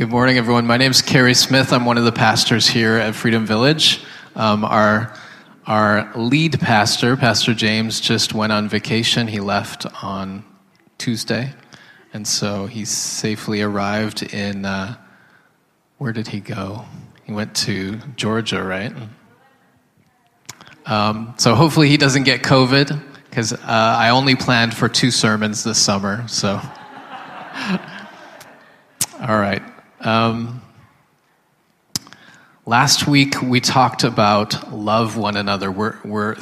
Good morning, everyone. My name is Kerry Smith. I'm one of the pastors here at Freedom Village. Um, our, our lead pastor, Pastor James, just went on vacation. He left on Tuesday, and so he safely arrived in. Uh, where did he go? He went to Georgia, right? Um, so hopefully he doesn't get COVID, because uh, I only planned for two sermons this summer. So, all right. Um, last week we talked about love one another. We're, we're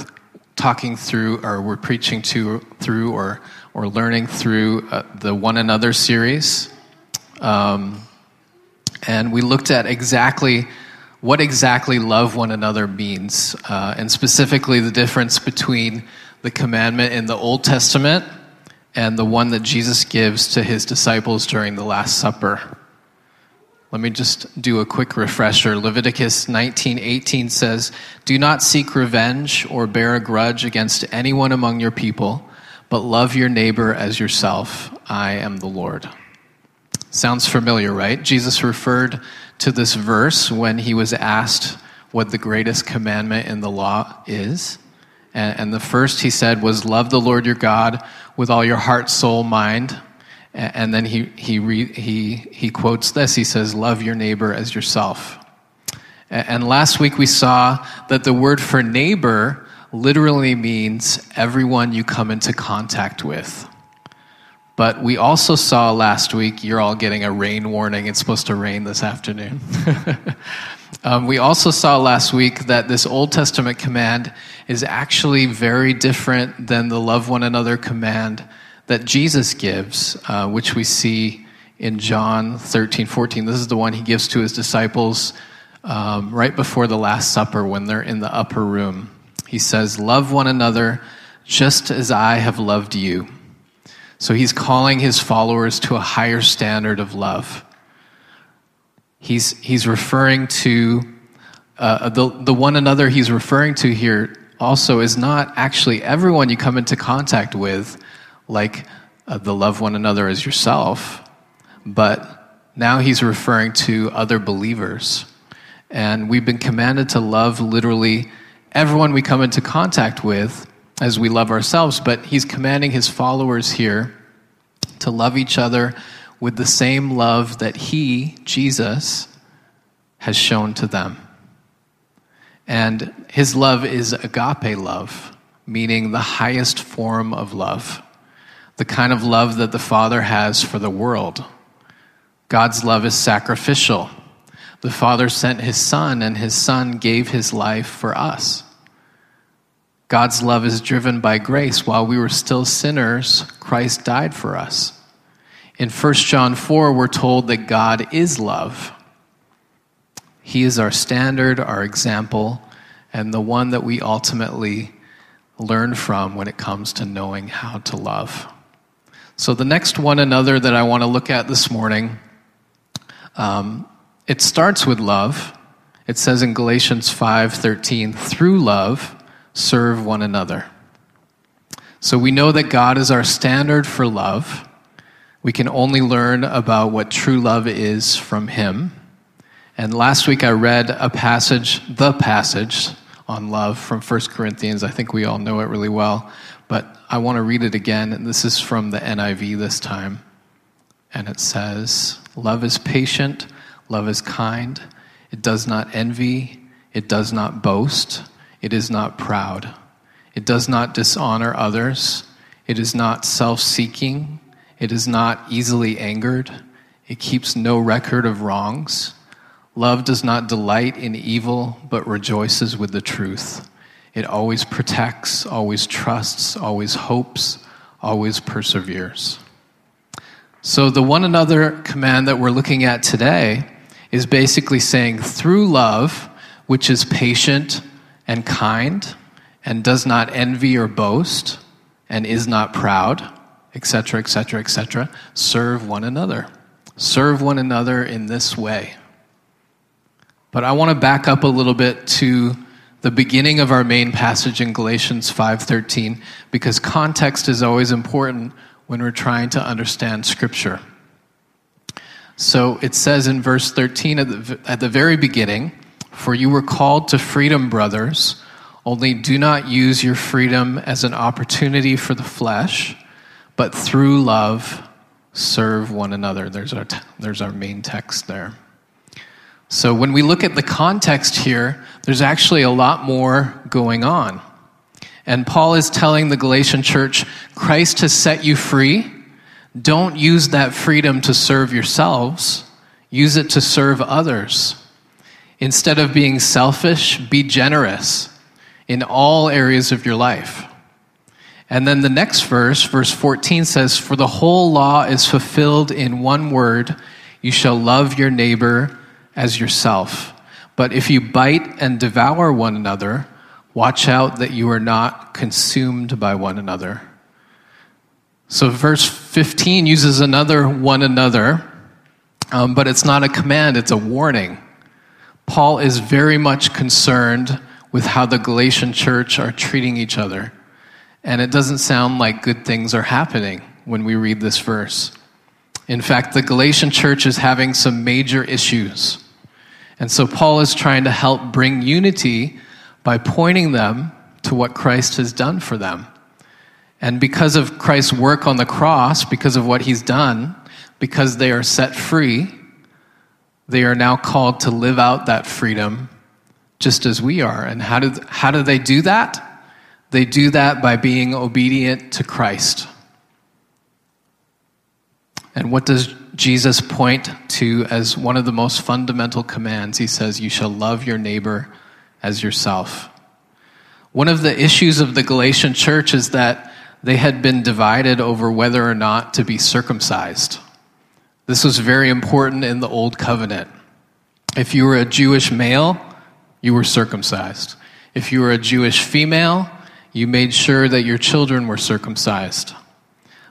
talking through, or we're preaching to through, or or learning through uh, the one another series, um, and we looked at exactly what exactly love one another means, uh, and specifically the difference between the commandment in the Old Testament and the one that Jesus gives to his disciples during the Last Supper. Let me just do a quick refresher. Leviticus 19:18 says, "Do not seek revenge or bear a grudge against anyone among your people, but love your neighbor as yourself. I am the Lord." Sounds familiar, right? Jesus referred to this verse when he was asked what the greatest commandment in the law is. And, the first he said was, Love the Lord your God with all your heart, soul, mind, and then he, he, re, he, he quotes this. He says, Love your neighbor as yourself. And last week we saw that the word for neighbor literally means everyone you come into contact with. But we also saw last week, you're all getting a rain warning. It's supposed to rain this afternoon. um, we also saw last week that this Old Testament command is actually very different than the love one another command that Jesus gives, uh, which we see in John 13, 14. This is the one he gives to his disciples um, right before the Last Supper when they're in the upper room. He says, Love one another just as I have loved you. So he's calling his followers to a higher standard of love. He's, he's referring to uh, the, the one another he's referring to here also is not actually everyone you come into contact with like uh, the love one another as yourself, but now he's referring to other believers. And we've been commanded to love literally everyone we come into contact with as we love ourselves, but he's commanding his followers here to love each other with the same love that he, Jesus, has shown to them. And his love is agape love, meaning the highest form of love the kind of love that the Father has for the world. God's love is sacrificial. The Father sent His Son, and His Son gave His life for us. God's love is driven by grace. While we were still sinners, Christ died for us. In 1 John 4, we're told that God is love. He is our standard, our example, and the one that we ultimately learn from when it comes to knowing how to love. So the next one another that I want to look at this morning, um, it starts with love. It says in Galatians 5:13, "Through love, serve one another." So we know that God is our standard for love. We can only learn about what true love is from Him. And last week I read a passage, the passage on love from 1 Corinthians. I think we all know it really well. But I want to read it again, and this is from the NIV this time. And it says, Love is patient, love is kind, it does not envy, it does not boast, it is not proud, it does not dishonor others, it is not self seeking, it is not easily angered, it keeps no record of wrongs. Love does not delight in evil, but rejoices with the truth. It always protects, always trusts, always hopes, always perseveres. So, the one another command that we're looking at today is basically saying through love, which is patient and kind, and does not envy or boast, and is not proud, etc., etc., etc., serve one another. Serve one another in this way. But I want to back up a little bit to the beginning of our main passage in Galatians 5:13 because context is always important when we're trying to understand scripture. So it says in verse 13 at the, at the very beginning, For you were called to freedom, brothers, only do not use your freedom as an opportunity for the flesh, but through love serve one another. There's our, t- there's our main text there. So when we look at the context here, there's actually a lot more going on. And Paul is telling the Galatian church Christ has set you free. Don't use that freedom to serve yourselves, use it to serve others. Instead of being selfish, be generous in all areas of your life. And then the next verse, verse 14 says, For the whole law is fulfilled in one word you shall love your neighbor as yourself. But if you bite and devour one another, watch out that you are not consumed by one another. So, verse 15 uses another one another, um, but it's not a command, it's a warning. Paul is very much concerned with how the Galatian church are treating each other. And it doesn't sound like good things are happening when we read this verse. In fact, the Galatian church is having some major issues. And so Paul is trying to help bring unity by pointing them to what Christ has done for them. And because of Christ's work on the cross, because of what he's done, because they are set free, they are now called to live out that freedom just as we are. And how do, how do they do that? They do that by being obedient to Christ. And what does Jesus point to as one of the most fundamental commands? He says, You shall love your neighbor as yourself. One of the issues of the Galatian church is that they had been divided over whether or not to be circumcised. This was very important in the Old Covenant. If you were a Jewish male, you were circumcised. If you were a Jewish female, you made sure that your children were circumcised.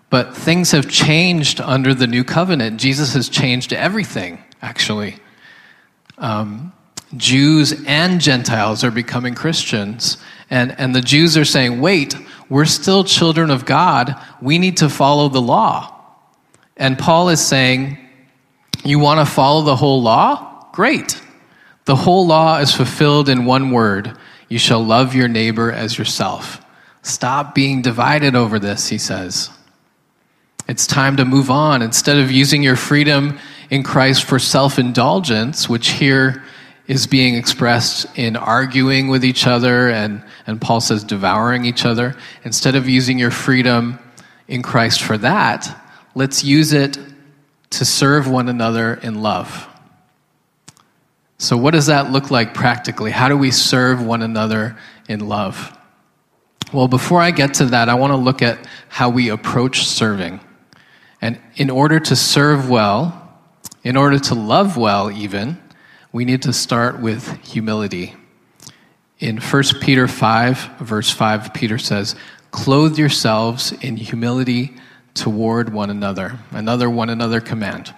But things have changed under the new covenant. Jesus has changed everything, actually. Um, Jews and Gentiles are becoming Christians. And, and the Jews are saying, wait, we're still children of God. We need to follow the law. And Paul is saying, you want to follow the whole law? Great. The whole law is fulfilled in one word you shall love your neighbor as yourself. Stop being divided over this, he says. It's time to move on. Instead of using your freedom in Christ for self indulgence, which here is being expressed in arguing with each other, and, and Paul says devouring each other, instead of using your freedom in Christ for that, let's use it to serve one another in love. So, what does that look like practically? How do we serve one another in love? Well, before I get to that, I want to look at how we approach serving. And in order to serve well, in order to love well, even, we need to start with humility. In 1 Peter 5, verse 5, Peter says, Clothe yourselves in humility toward one another. Another one another command.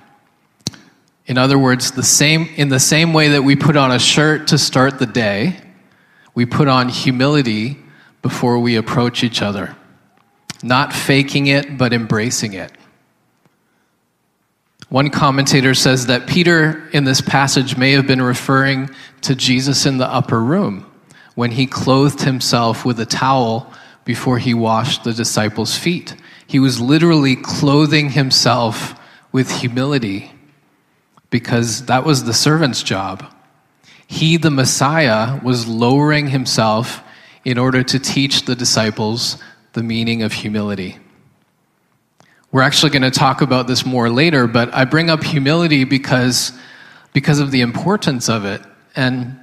In other words, the same, in the same way that we put on a shirt to start the day, we put on humility before we approach each other. Not faking it, but embracing it. One commentator says that Peter in this passage may have been referring to Jesus in the upper room when he clothed himself with a towel before he washed the disciples' feet. He was literally clothing himself with humility because that was the servant's job. He, the Messiah, was lowering himself in order to teach the disciples the meaning of humility. We're actually going to talk about this more later, but I bring up humility because, because of the importance of it. And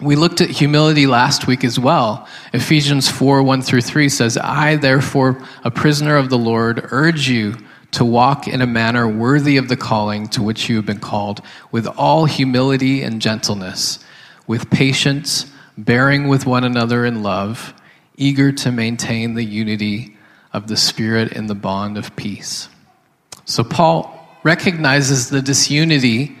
we looked at humility last week as well. Ephesians 4 1 through 3 says, I, therefore, a prisoner of the Lord, urge you to walk in a manner worthy of the calling to which you have been called, with all humility and gentleness, with patience, bearing with one another in love, eager to maintain the unity of the Spirit in the bond of peace. So, Paul recognizes the disunity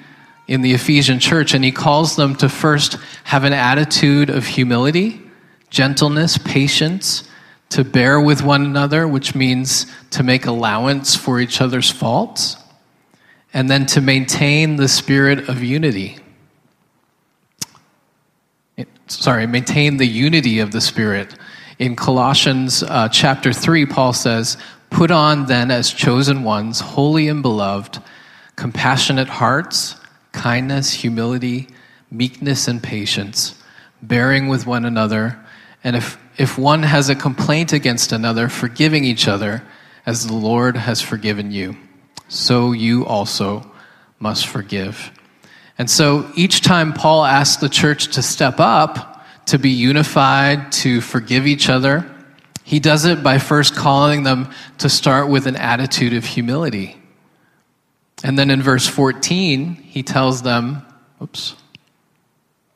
in the Ephesian church, and he calls them to first have an attitude of humility, gentleness, patience, to bear with one another, which means to make allowance for each other's faults, and then to maintain the spirit of unity. Sorry, maintain the unity of the Spirit. In Colossians uh, chapter 3, Paul says, Put on then as chosen ones, holy and beloved, compassionate hearts, kindness, humility, meekness, and patience, bearing with one another, and if, if one has a complaint against another, forgiving each other, as the Lord has forgiven you, so you also must forgive. And so each time Paul asks the church to step up, to be unified, to forgive each other, he does it by first calling them to start with an attitude of humility. And then in verse 14, he tells them, oops,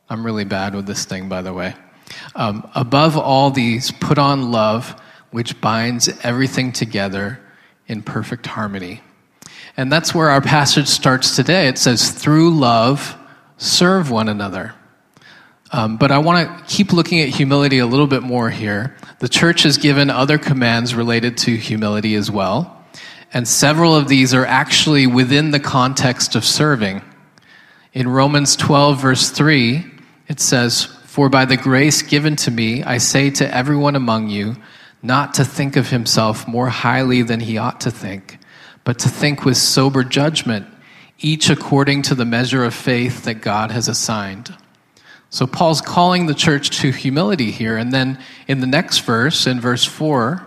I'm really bad with this thing, by the way. Um, above all these, put on love, which binds everything together in perfect harmony. And that's where our passage starts today. It says, through love, serve one another. Um, but I want to keep looking at humility a little bit more here. The church has given other commands related to humility as well. And several of these are actually within the context of serving. In Romans 12, verse 3, it says, For by the grace given to me, I say to everyone among you, not to think of himself more highly than he ought to think but to think with sober judgment, each according to the measure of faith that God has assigned. So Paul's calling the church to humility here. And then in the next verse, in verse 4,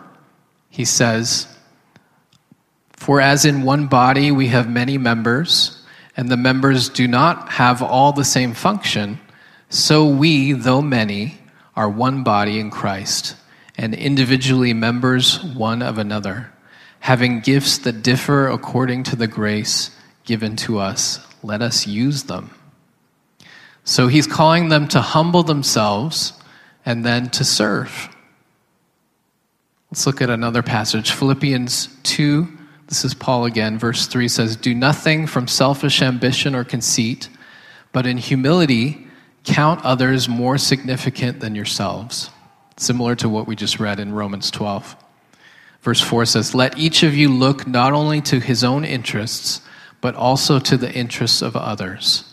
he says, For as in one body we have many members, and the members do not have all the same function, so we, though many, are one body in Christ, and individually members one of another having gifts that differ according to the grace given to us, let us use them. So he's calling them to humble themselves and then to serve. Let's look at another passage Philippians 2. This is Paul again. Verse 3 says, Do nothing from selfish ambition or conceit, but in humility count others more significant than yourselves. Similar to what we just read in Romans 12. Verse 4 says, Let each of you look not only to his own interests, but also to the interests of others.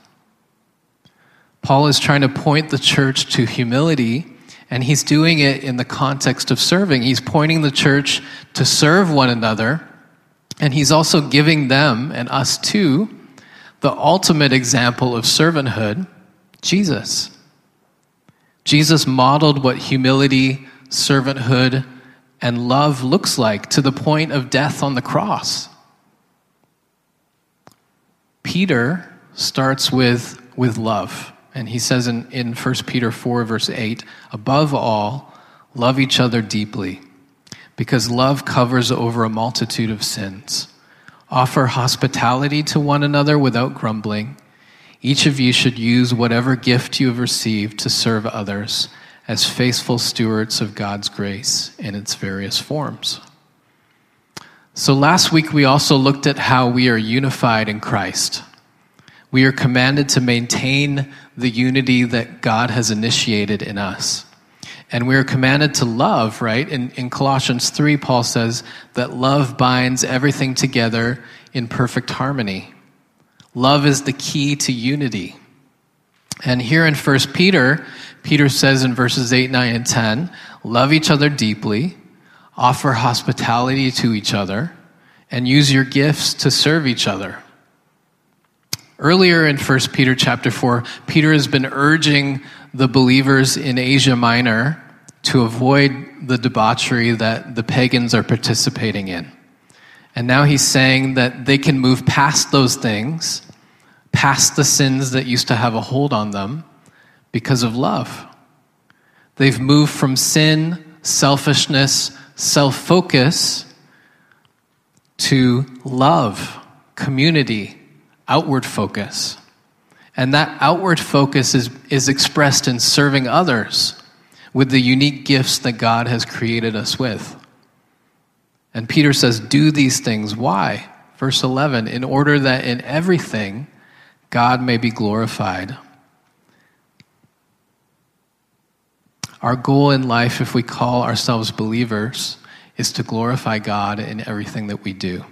Paul is trying to point the church to humility, and he's doing it in the context of serving. He's pointing the church to serve one another, and he's also giving them and us too the ultimate example of servanthood Jesus. Jesus modeled what humility, servanthood, and love looks like to the point of death on the cross. Peter starts with, with love. And he says in, in 1 Peter 4, verse 8, above all, love each other deeply, because love covers over a multitude of sins. Offer hospitality to one another without grumbling. Each of you should use whatever gift you have received to serve others as faithful stewards of God's grace in its various forms. So, last week we also looked at how we are unified in Christ. We are commanded to maintain the unity that God has initiated in us. And we are commanded to love, right? In, in Colossians 3, Paul says that love binds everything together in perfect harmony. Love is the key to unity. And here in 1 Peter, Peter says in verses 8, 9, and 10 love each other deeply, offer hospitality to each other, and use your gifts to serve each other. Earlier in 1 Peter chapter 4, Peter has been urging the believers in Asia Minor to avoid the debauchery that the pagans are participating in. And now he's saying that they can move past those things, past the sins that used to have a hold on them, because of love. They've moved from sin, selfishness, self focus to love, community, outward focus. And that outward focus is, is expressed in serving others with the unique gifts that God has created us with. And Peter says, Do these things. Why? Verse 11, in order that in everything God may be glorified. Our goal in life, if we call ourselves believers, is to glorify God in everything that we do.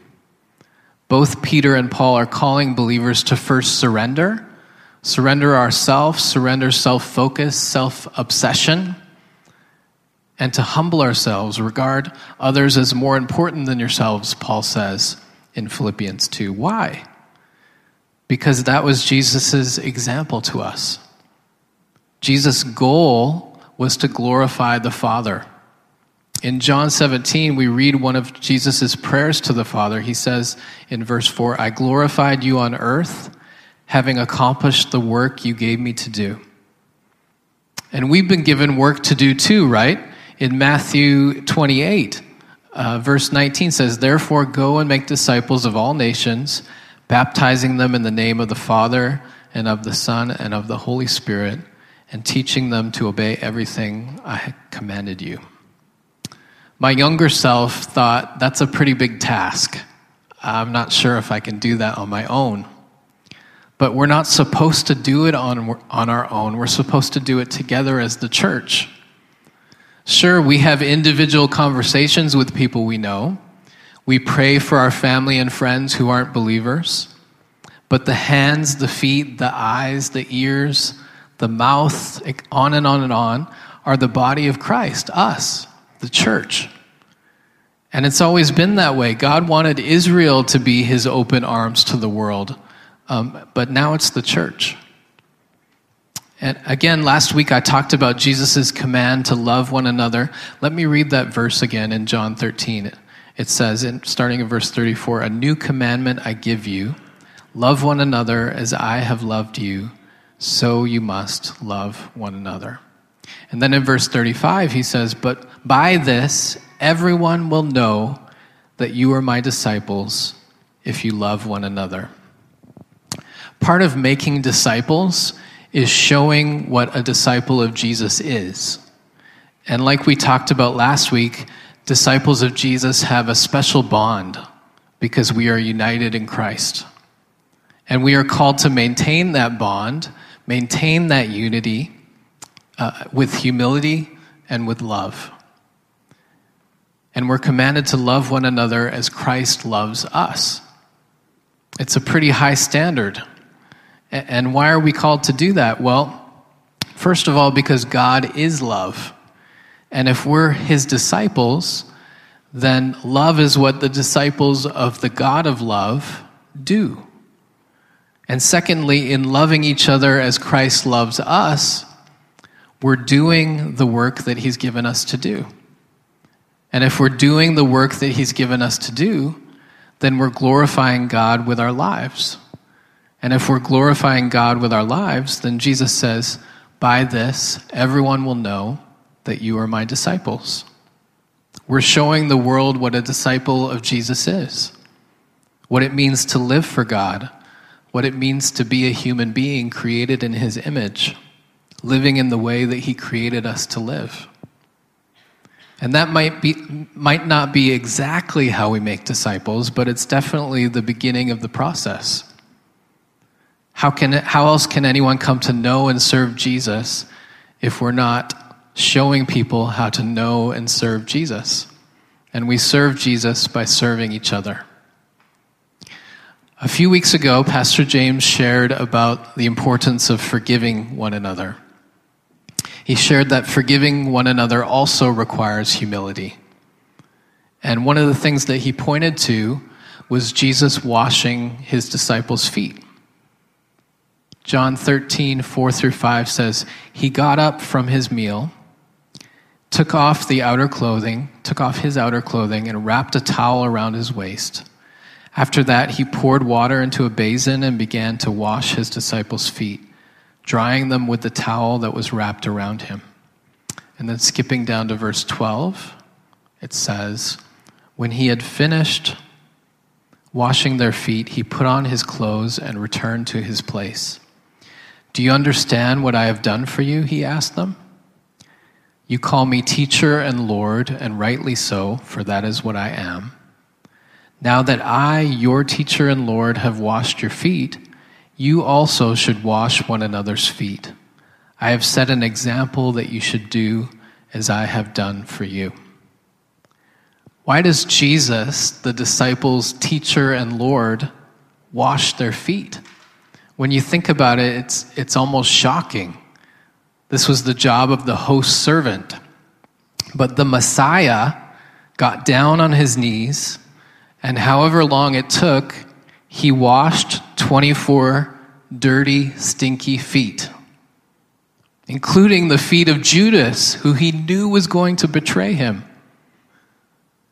Both Peter and Paul are calling believers to first surrender, surrender ourselves, surrender self focus, self obsession and to humble ourselves, regard others as more important than yourselves, Paul says in Philippians 2. Why? Because that was Jesus' example to us. Jesus' goal was to glorify the Father. In John 17, we read one of Jesus' prayers to the Father. He says in verse 4 I glorified you on earth, having accomplished the work you gave me to do. And we've been given work to do too, right? in Matthew 28, uh, verse 19 says, Therefore, go and make disciples of all nations, baptizing them in the name of the Father and of the Son and of the Holy Spirit, and teaching them to obey everything I commanded you. My younger self thought that's a pretty big task. I'm not sure if I can do that on my own. But we're not supposed to do it on, on our own. We're supposed to do it together as the church. Sure, we have individual conversations with people we know. We pray for our family and friends who aren't believers. But the hands, the feet, the eyes, the ears, the mouth, on and on and on, are the body of Christ, us, the church. And it's always been that way. God wanted Israel to be his open arms to the world, um, but now it's the church. And again, last week I talked about Jesus' command to love one another. Let me read that verse again in John 13. It says, in, starting in verse 34, A new commandment I give you love one another as I have loved you, so you must love one another. And then in verse 35, he says, But by this everyone will know that you are my disciples if you love one another. Part of making disciples is showing what a disciple of Jesus is. And like we talked about last week, disciples of Jesus have a special bond because we are united in Christ. And we are called to maintain that bond, maintain that unity uh, with humility and with love. And we're commanded to love one another as Christ loves us. It's a pretty high standard. And why are we called to do that? Well, first of all, because God is love. And if we're his disciples, then love is what the disciples of the God of love do. And secondly, in loving each other as Christ loves us, we're doing the work that he's given us to do. And if we're doing the work that he's given us to do, then we're glorifying God with our lives. And if we're glorifying God with our lives, then Jesus says, By this, everyone will know that you are my disciples. We're showing the world what a disciple of Jesus is, what it means to live for God, what it means to be a human being created in his image, living in the way that he created us to live. And that might, be, might not be exactly how we make disciples, but it's definitely the beginning of the process. How, can how else can anyone come to know and serve Jesus if we're not showing people how to know and serve Jesus? And we serve Jesus by serving each other. A few weeks ago, Pastor James shared about the importance of forgiving one another. He shared that forgiving one another also requires humility. And one of the things that he pointed to was Jesus washing his disciples' feet. John 13, 4 through 5 says, He got up from his meal, took off the outer clothing, took off his outer clothing, and wrapped a towel around his waist. After that, he poured water into a basin and began to wash his disciples' feet, drying them with the towel that was wrapped around him. And then skipping down to verse 12, it says, When he had finished washing their feet, he put on his clothes and returned to his place. Do you understand what I have done for you? He asked them. You call me teacher and Lord, and rightly so, for that is what I am. Now that I, your teacher and Lord, have washed your feet, you also should wash one another's feet. I have set an example that you should do as I have done for you. Why does Jesus, the disciples' teacher and Lord, wash their feet? When you think about it, it's, it's almost shocking. This was the job of the host servant. But the Messiah got down on his knees, and however long it took, he washed 24 dirty, stinky feet, including the feet of Judas, who he knew was going to betray him.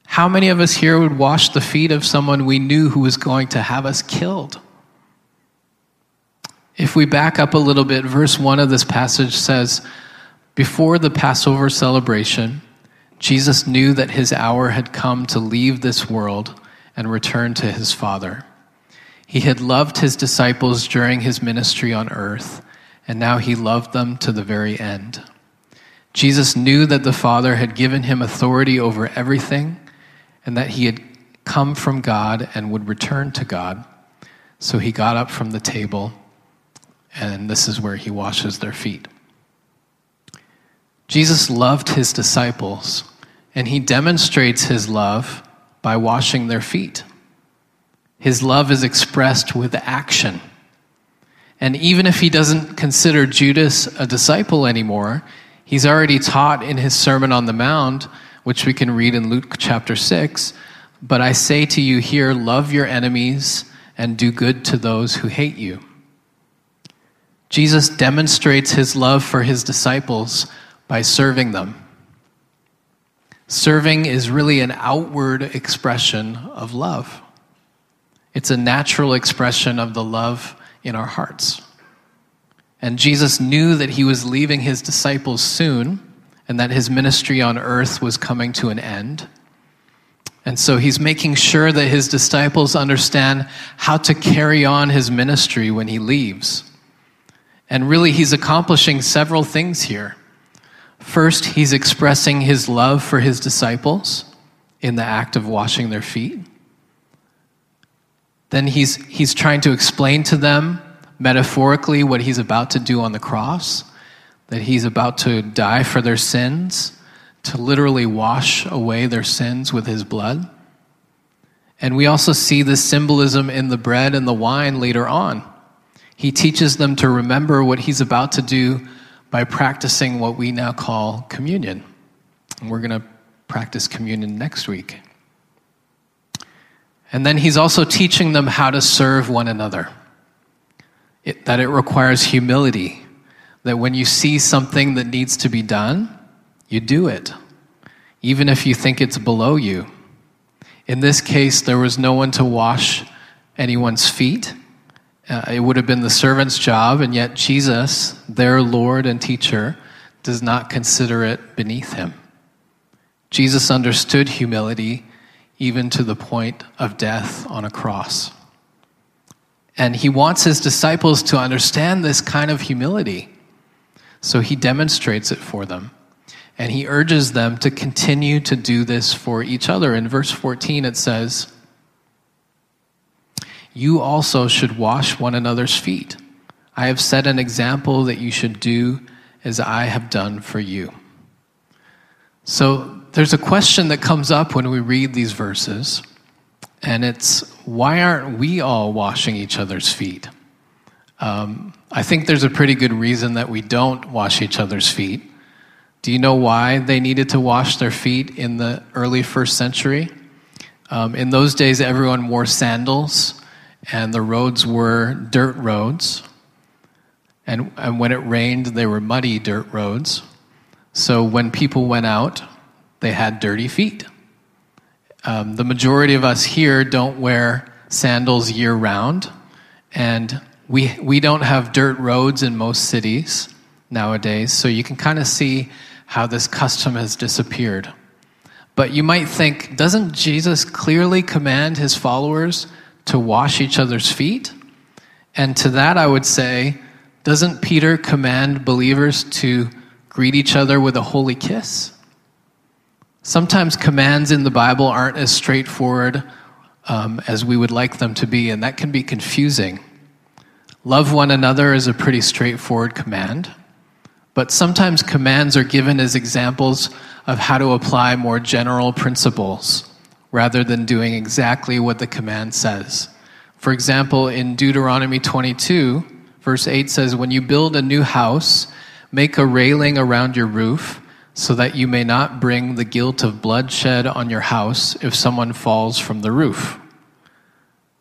How many of us here would wash the feet of someone we knew who was going to have us killed? If we back up a little bit, verse 1 of this passage says, Before the Passover celebration, Jesus knew that his hour had come to leave this world and return to his Father. He had loved his disciples during his ministry on earth, and now he loved them to the very end. Jesus knew that the Father had given him authority over everything and that he had come from God and would return to God. So he got up from the table, and this is where he washes their feet. Jesus loved his disciples, and he demonstrates his love by washing their feet. His love is expressed with action. And even if he doesn't consider Judas a disciple anymore, he's already taught in his Sermon on the Mount, which we can read in Luke chapter 6. But I say to you here, love your enemies and do good to those who hate you. Jesus demonstrates his love for his disciples by serving them. Serving is really an outward expression of love. It's a natural expression of the love in our hearts. And Jesus knew that he was leaving his disciples soon and that his ministry on earth was coming to an end. And so he's making sure that his disciples understand how to carry on his ministry when he leaves. And really, he's accomplishing several things here. First, he's expressing his love for his disciples in the act of washing their feet. Then he's, he's trying to explain to them metaphorically what he's about to do on the cross, that he's about to die for their sins, to literally wash away their sins with his blood. And we also see this symbolism in the bread and the wine later on. He teaches them to remember what he's about to do by practicing what we now call communion. And we're going to practice communion next week. And then he's also teaching them how to serve one another. It, that it requires humility. That when you see something that needs to be done, you do it, even if you think it's below you. In this case, there was no one to wash anyone's feet. Uh, it would have been the servant's job, and yet Jesus, their Lord and teacher, does not consider it beneath him. Jesus understood humility even to the point of death on a cross. And he wants his disciples to understand this kind of humility. So he demonstrates it for them. And he urges them to continue to do this for each other. In verse 14, it says, You also should wash one another's feet. I have set an example that you should do as I have done for you. So there's a question that comes up when we read these verses, and it's why aren't we all washing each other's feet? Um, I think there's a pretty good reason that we don't wash each other's feet. Do you know why they needed to wash their feet in the early first century? Um, in those days, everyone wore sandals, and the roads were dirt roads. And, and when it rained, they were muddy dirt roads. So when people went out, they had dirty feet. Um, the majority of us here don't wear sandals year round, and we, we don't have dirt roads in most cities nowadays, so you can kind of see how this custom has disappeared. But you might think, doesn't Jesus clearly command his followers to wash each other's feet? And to that, I would say, doesn't Peter command believers to greet each other with a holy kiss? Sometimes commands in the Bible aren't as straightforward um, as we would like them to be, and that can be confusing. Love one another is a pretty straightforward command, but sometimes commands are given as examples of how to apply more general principles rather than doing exactly what the command says. For example, in Deuteronomy 22, verse 8 says, When you build a new house, make a railing around your roof so that you may not bring the guilt of bloodshed on your house if someone falls from the roof.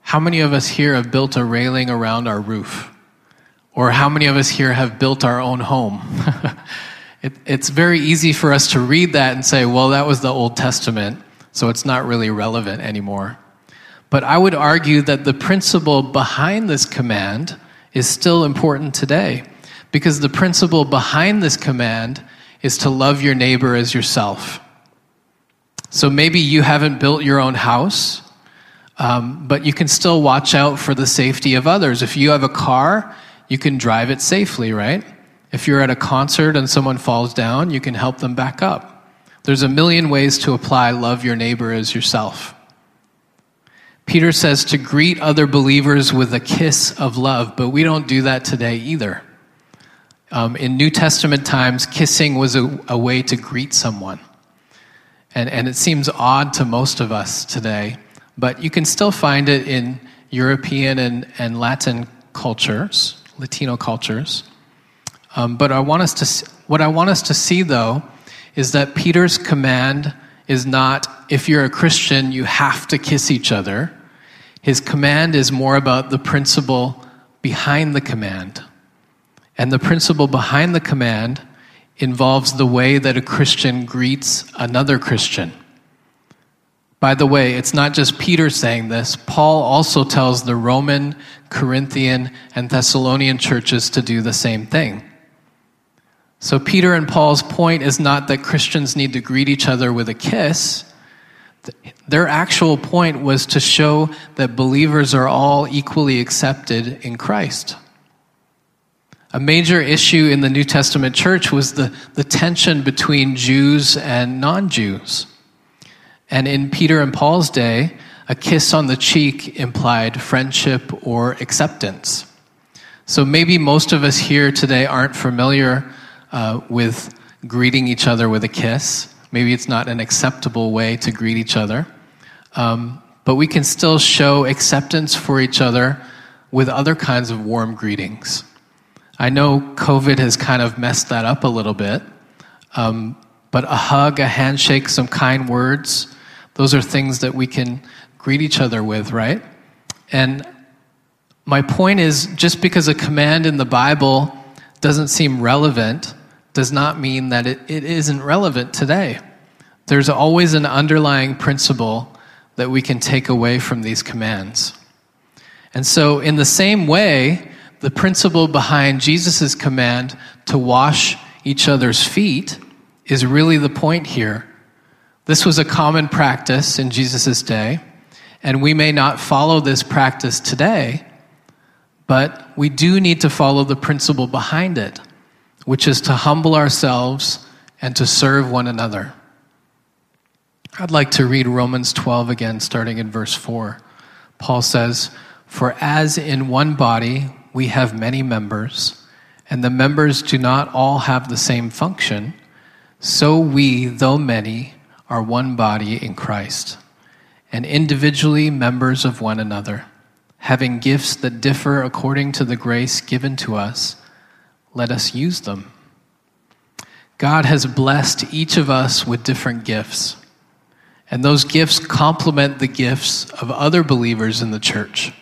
How many of us here have built a railing around our roof? Or how many of us here have built our own home? it, it's very easy for us to read that and say, well, that was the Old Testament, so it's not really relevant anymore. But I would argue that the principle behind this command is still important today because the principle behind this command is to love your neighbor as yourself. So maybe you haven't built your own house, um, but you can still watch out for the safety of others. If you have a car, you can drive it safely, right? If you're at a concert and someone falls down, you can help them back up. There's a million ways to apply love your neighbor as yourself. Peter says to greet other believers with a kiss of love, but we don't do that today either. Um, in New Testament times, kissing was a, a way to greet someone. And, and it seems odd to most of us today, but you can still find it in European and, and Latin cultures, Latino cultures. Um, but I want us to, what I want us to see, though, is that Peter's command is not, if you're a Christian, you have to kiss each other. His command is more about the principle behind the command. And the principle behind the command involves the way that a Christian greets another Christian. By the way, it's not just Peter saying this. Paul also tells the Roman, Corinthian, and Thessalonian churches to do the same thing. So, Peter and Paul's point is not that Christians need to greet each other with a kiss. Their actual point was to show that believers are all equally accepted in Christ. A major issue in the New Testament church was the, the tension between Jews and non Jews. And in Peter and Paul's day, a kiss on the cheek implied friendship or acceptance. So maybe most of us here today aren't familiar uh, with greeting each other with a kiss. Maybe it's not an acceptable way to greet each other. Um, but we can still show acceptance for each other with other kinds of warm greetings. I know COVID has kind of messed that up a little bit, um, but a hug, a handshake, some kind words, those are things that we can greet each other with, right? And my point is just because a command in the Bible doesn't seem relevant does not mean that it, it isn't relevant today. There's always an underlying principle that we can take away from these commands. And so, in the same way, the principle behind Jesus' command to wash each other's feet is really the point here. This was a common practice in Jesus' day, and we may not follow this practice today, but we do need to follow the principle behind it, which is to humble ourselves and to serve one another. I'd like to read Romans 12 again, starting in verse 4. Paul says, For as in one body we have many members, and the members do not all have the same function, so we, though many, are one body in Christ, and individually members of one another, having gifts that differ according to the grace given to us, let us use them. God has blessed each of us with different gifts, and those gifts complement the gifts of other believers in the church.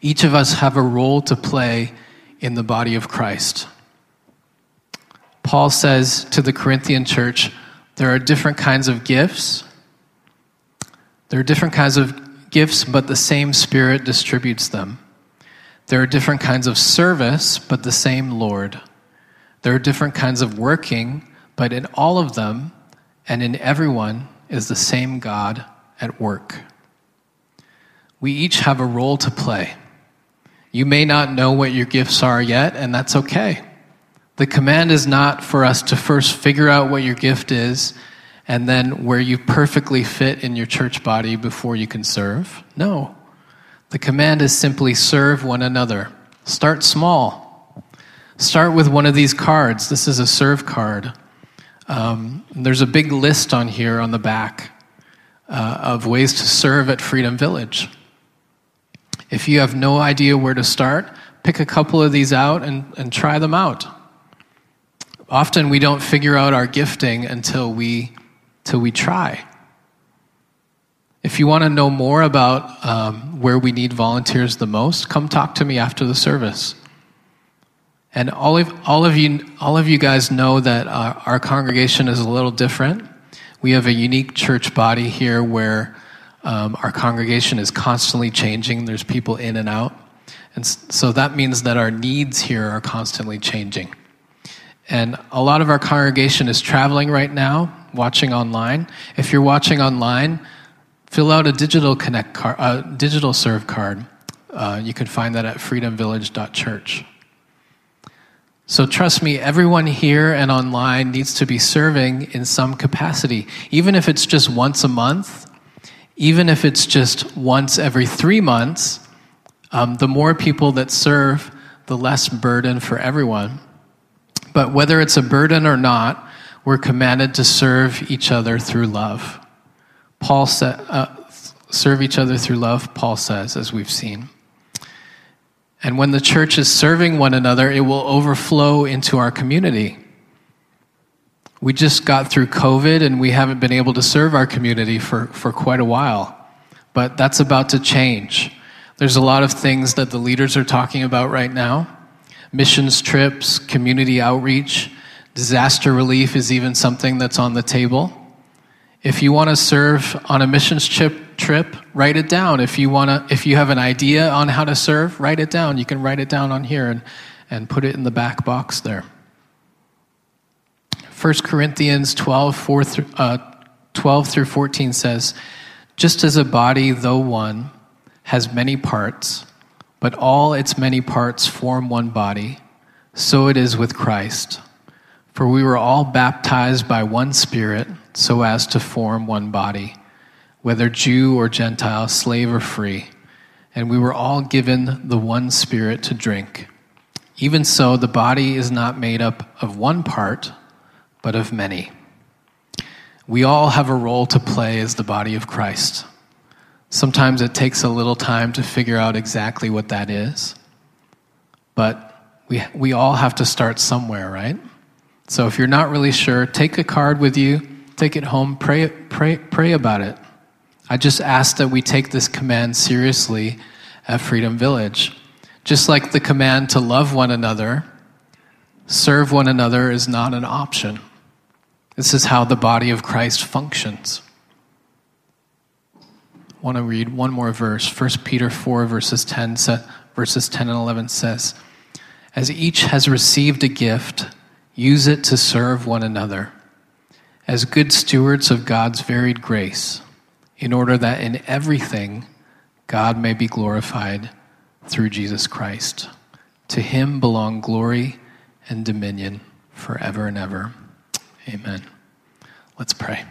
Each of us have a role to play in the body of Christ. Paul says to the Corinthian church, there are different kinds of gifts. There are different kinds of gifts, but the same Spirit distributes them. There are different kinds of service, but the same Lord. There are different kinds of working, but in all of them and in everyone is the same God at work. We each have a role to play. You may not know what your gifts are yet, and that's okay. The command is not for us to first figure out what your gift is and then where you perfectly fit in your church body before you can serve. No. The command is simply serve one another. Start small. Start with one of these cards. This is a serve card. Um, there's a big list on here on the back uh, of ways to serve at Freedom Village. If you have no idea where to start, pick a couple of these out and, and try them out. Often we don't figure out our gifting until we, till we try. If you want to know more about um, where we need volunteers the most, come talk to me after the service. And all of, all of, you, all of you guys know that uh, our congregation is a little different. We have a unique church body here where um, our congregation is constantly changing, there's people in and out. And so that means that our needs here are constantly changing. And a lot of our congregation is traveling right now, watching online. If you're watching online, fill out a digital connect card, uh, digital serve card. Uh, you can find that at freedomvillage.church. So trust me, everyone here and online needs to be serving in some capacity, even if it's just once a month, even if it's just once every three months. Um, the more people that serve, the less burden for everyone. But whether it's a burden or not, we're commanded to serve each other through love. Paul said, uh, serve each other through love, Paul says, as we've seen. And when the church is serving one another, it will overflow into our community. We just got through COVID and we haven't been able to serve our community for, for quite a while. But that's about to change. There's a lot of things that the leaders are talking about right now missions trips, community outreach, disaster relief is even something that's on the table. If you want to serve on a missions trip, trip write it down. If you want to, if you have an idea on how to serve, write it down. You can write it down on here and, and put it in the back box there. 1 Corinthians 12, 4 through, uh, 12 through 14 says, Just as a body, though one, has many parts, but all its many parts form one body. So it is with Christ. For we were all baptized by one Spirit so as to form one body, whether Jew or Gentile, slave or free, and we were all given the one Spirit to drink. Even so, the body is not made up of one part, but of many. We all have a role to play as the body of Christ. Sometimes it takes a little time to figure out exactly what that is. But we, we all have to start somewhere, right? So if you're not really sure, take a card with you, take it home, pray, pray, pray about it. I just ask that we take this command seriously at Freedom Village. Just like the command to love one another, serve one another is not an option. This is how the body of Christ functions I want to read one more verse. 1 Peter 4, verses 10, verses 10 and 11 says, As each has received a gift, use it to serve one another, as good stewards of God's varied grace, in order that in everything God may be glorified through Jesus Christ. To him belong glory and dominion forever and ever. Amen. Let's pray.